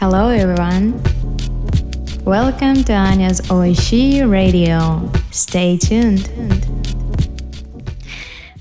Hello everyone. Welcome to Anya's Oishi Radio. Stay tuned.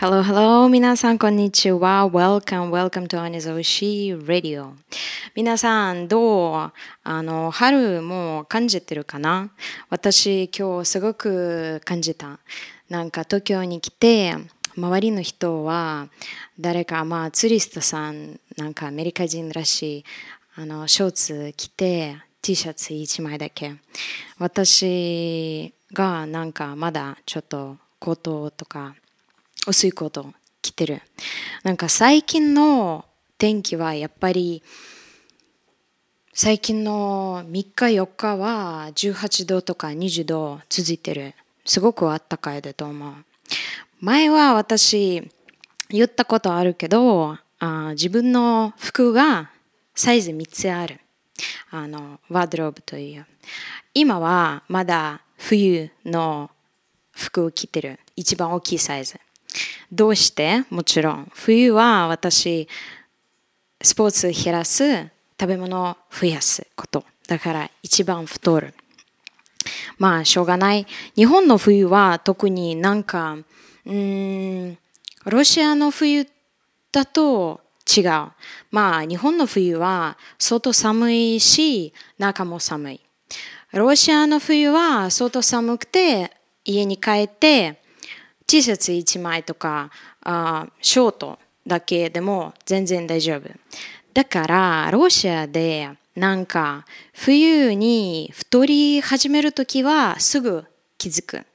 Hello, hello. 皆さん、こんにちは。Welcome, welcome to Anya's Oishi Radio. 皆さん、どうあの、春も感じてるかな私、今日すごく感じた。なんか東京に来て、周りの人は誰か、まあ、ツリストさん、なんかアメリカ人らしい、あの、ショーツ着て、T シャツ1枚だけ。私がなんかまだちょっとコートとか薄いコート着てる。なんか最近の天気はやっぱり最近の3日4日は18度とか20度続いてる。すごくあったかいだと思う。前は私言ったことあるけど、あ自分の服がサイズ3つある。あの、ワードローブという。今はまだ冬の服を着てる。一番大きいサイズ。どうして？もちろん。冬は私、スポーツ減らす、食べ物を増やすこと。だから一番太る。まあ、しょうがない。日本の冬は特になんか、うん、ロシアの冬だと違う。まあ、日本の冬は外寒いし、中も寒い。ロシアの冬は外寒くて、家に帰って、T シャツ1枚とか、あショートだけでも全然大丈夫。だから、ロシアでなんか冬に太り始めるときはすぐ気づく。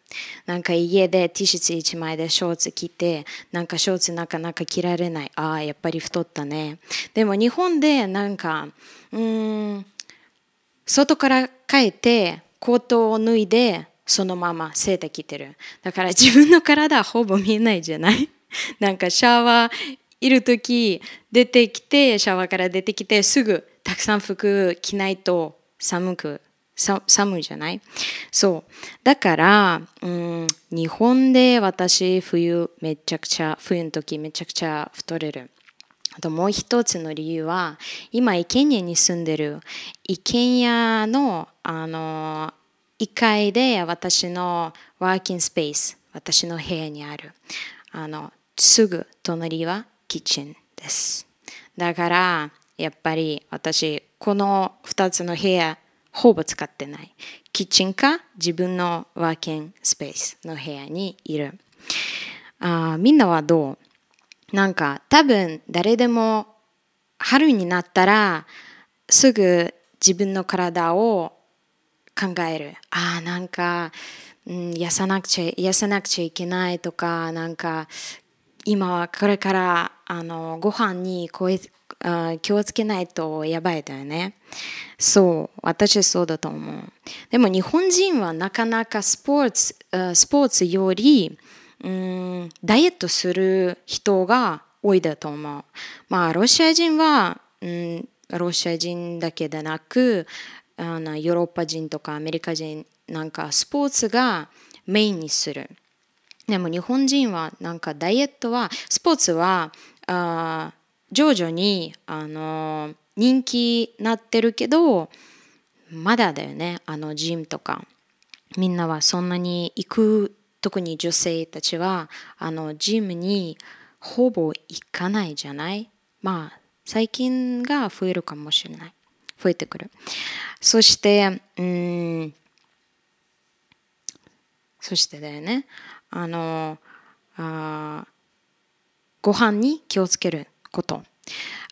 なんか家で T シャツ1枚でショーツ着て、なんかショーツなかなか着られない。ああ、やっぱり太ったね。でも日本でなんか、うん、外から帰ってコートを脱いで、そのままセーター着てる。だから自分の体はほぼ見えないじゃない？なんかシャワーいるとき出てきて、シャワーから出てきてすぐたくさん服着ないと寒く寒いじゃない？そう。だから、うん、日本で私、冬めちゃくちゃ、冬の時めちゃくちゃ太れる。あともう一つの理由は、今、イケニアに住んでる、イケニアの、あの、1階で私のワーキングスペース、私の部屋にある。あの、すぐ隣はキッチンです。だから、やっぱり私、この2つの部屋、ほぼ使ってない。キッチンか自分のワーキングスペースの部屋にいる。あみんなはどう？なんか多分誰でも春になったらすぐ自分の体を考える。ああ、なんか、うん、痩せなくちゃ、痩せなくちゃいけないとか、なんか、今はこれからあのご飯にこう気をつけないとやばいだよね。そう、私そうだと思う。でも日本人はなかなかスポーツスポーツよりうんダイエットする人が多いだと思う。まあ、ロシア人は、うん、ロシア人だけでなくあのヨーロッパ人とかアメリカ人なんかスポーツがメインにする。でも日本人はなんかダイエットはスポーツはあ徐々にあの人気なってるけどまだだよねあのジムとか。みんなはそんなに行く特に女性たちはあのジムにほぼ行かないじゃない？まあ最近が増えるかもしれない。増えてくる。そしてうんそしてだよねあのあご飯に気をつける。こと。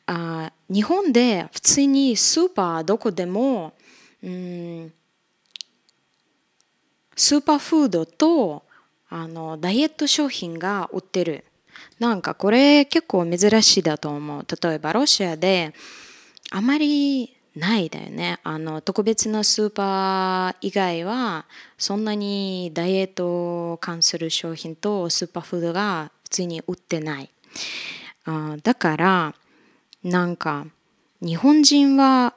あ日本で普通にスーパーどこでも、うん、スーパーフードとあのダイエット商品が売ってる。なんかこれ結構珍しいだと思う。例えばロシアであまりないだよね。あの特別なスーパー以外はそんなにダイエット関する商品とスーパーフードが普通に売ってない。あだからなんか日本人は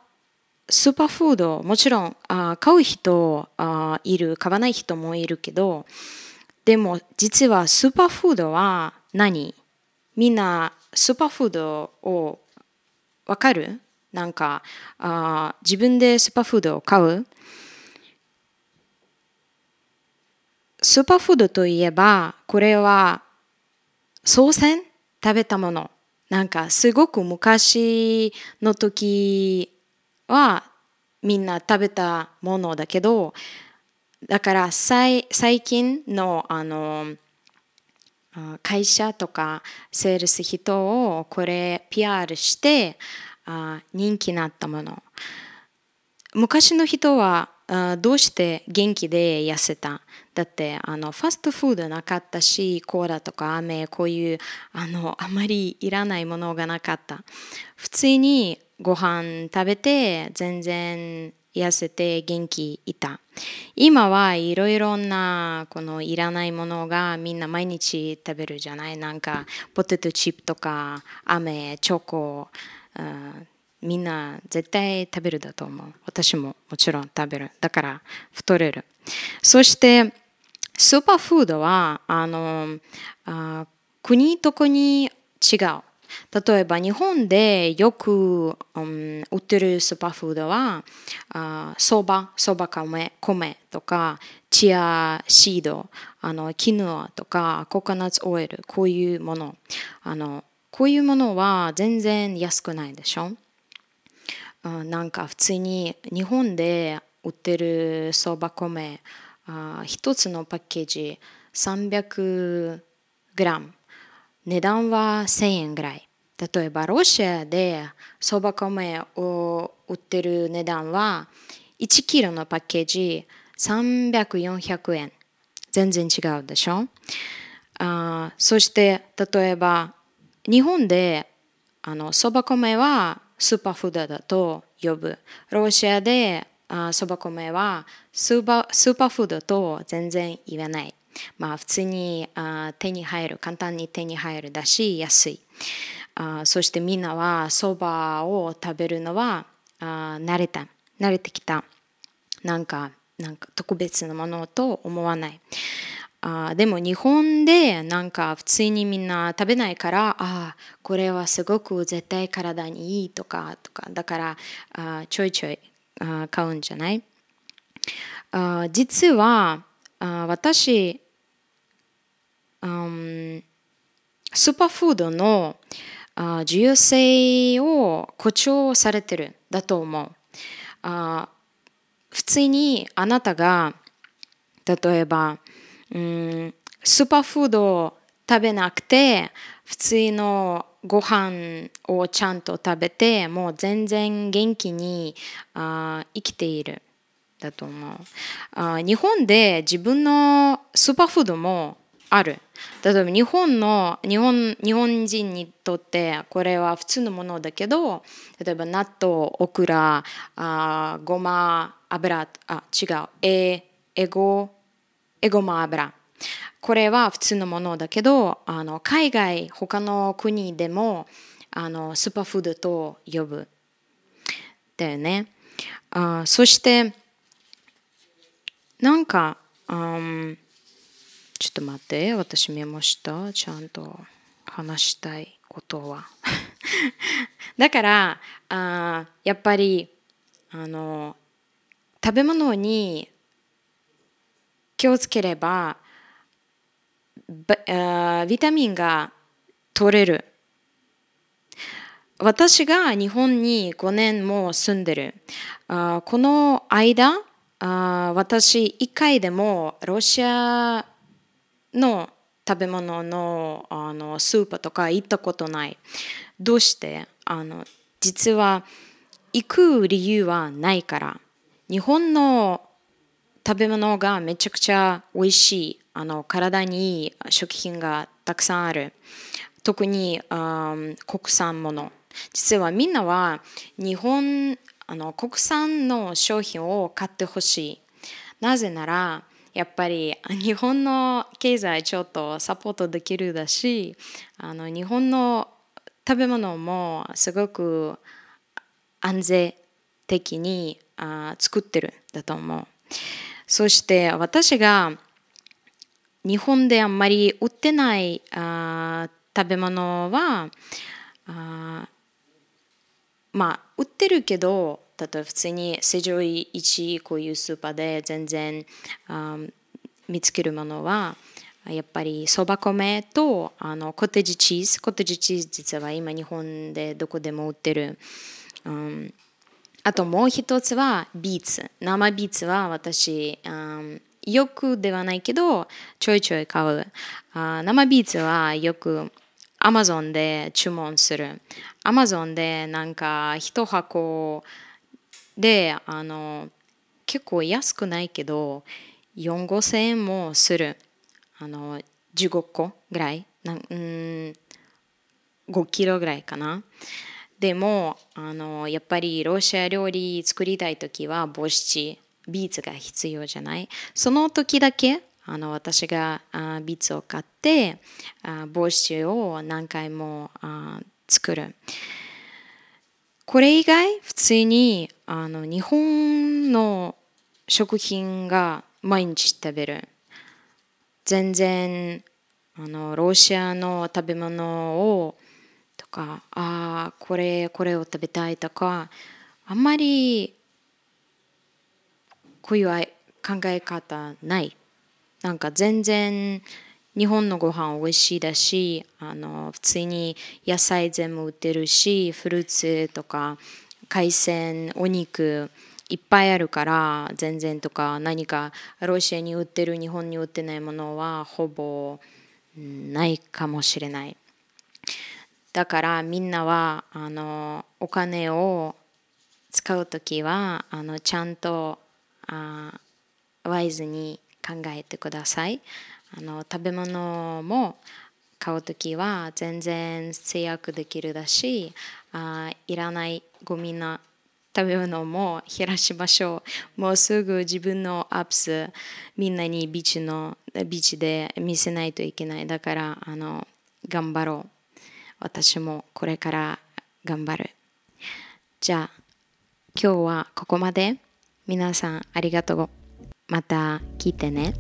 スーパーフードもちろんあ買う人あいる買わない人もいるけどでも実はスーパーフードは何？みんなスーパーフードをわかる？なんかあ自分でスーパーフードを買う？スーパーフードといえばこれは総選？食べたもの。なんかすごく昔の時はみんな食べたものだけどだから最近のあの会社とかセールス人をこれ PR してあ人気になったもの。昔の人はどうして元気で痩せた？だってあのファストフードなかったしコーラとか飴こういうあのあまりいらないものがなかった。普通にご飯食べて全然痩せて元気いた。今はいろいろなこのいらないものがみんな毎日食べるじゃない？なんかポテトチップとか飴チョコ、うんみんな絶対食べるだと思う。私ももちろん食べる。だから太れる。そしてスーパーフードはあのあ国と国違う。例えば日本でよく、うん、売ってるスーパーフードはそば、そば米米とかチアシード、あのキヌアとかココナッツオイル、こういうもの。あのこういうものは全然安くないでしょなんか普通に日本で売ってるそば米一つのパッケージ300グラム。値段は1000円ぐらい。例えばロシアでそば米を売ってる値段は1キロのパッケージ300400円。全然違うでしょ？あそして例えば日本であのそば米はスーパーフードだと呼ぶ。ロシアでそば米はスーパーフードと全然言わない。まあ普通にあ手に入る、簡単に手に入るだし安い。あそしてみんなはそばを食べるのはあ慣れた、慣れてきた。なんか、なんか特別なものと思わない。あでも日本でなんか普通にみんな食べないからああこれはすごく絶対体にいいとかとかだからあちょいちょいあ買うんじゃない？あ実はあ私、うん、スーパーフードのあ重要性を誇張されてるだと思う。あ普通にあなたが例えばうん。スーパーフードを食べなくて普通のご飯をちゃんと食べてもう全然元気にあ生きている。だと思う。あ日本で自分のスーパーフードもある。例えば日本の日本日本人にとってこれは普通のものだけど例えば納豆オクラあごま油あ違うえエゴエゴマ油。これは普通のものだけどあの海外他の国でもあのスーパーフードと呼ぶ。だよね。あそしてなんか、うん、ちょっと待って。私メモした。ちゃんと話したいことは。だからあやっぱりあの食べ物に気をつければビタミンが取れる。私が日本に5年も住んでる。この間私1回でもロシアの食べ物のあのスーパーとか行ったことない。どうして？あの実は行く理由はないから。日本の食べ物がめちゃくちゃ美味しいあの体にいい食品がたくさんある。特に国産もの。実はみんなは日本あの国産の商品を買ってほしい。なぜならやっぱり日本の経済ちょっとサポートできるだしあの日本の食べ物もすごく安全的にあ作ってるだと思う。そして私が日本であんまり売ってないあ食べ物はあまあ売ってるけど例えば普通に成城一こういうスーパーで全然あ見つけるものはやっぱりそば米とあのコテージチーズ。コテージチーズ実は今日本でどこでも売ってる、うん、あともう一つはビーツ。生ビーツは私、よくではないけどちょいちょい買う。生ビーツはよくアマゾンで注文する。アマゾンでなんか一箱であの結構安くないけど4 5千円もする。あの15個ぐらい？なうん5キロぐらいかな。でもあのやっぱりロシア料理作りたい時はボシチビーツが必要じゃない？その時だけあの私があビーツを買ってあ帽子を何回もあ作る。これ以外普通にあの日本の食品が毎日食べる。全然あのロシアの食べ物をかああこれこれを食べたいとかあんまりこういう考え方ない。なんか全然日本のご飯美味しいだしあの普通に野菜全部売ってるしフルーツとか海鮮お肉いっぱいあるから全然とか何かロシアに売ってる日本に売ってないものはほぼないかもしれない。だからみんなはあのお金を使う時はあのちゃんとあワイズに考えてくださいあの食べ物も買う時は全然制約できるだしあいらないゴミな食べ物も減らしましょう。もうすぐ自分のアップスみんなにビーチのビーチで見せないといけない。だからあの頑張ろう。私もこれから頑張る。じゃあ今日はここまで。皆さんありがとう。また聞いてね。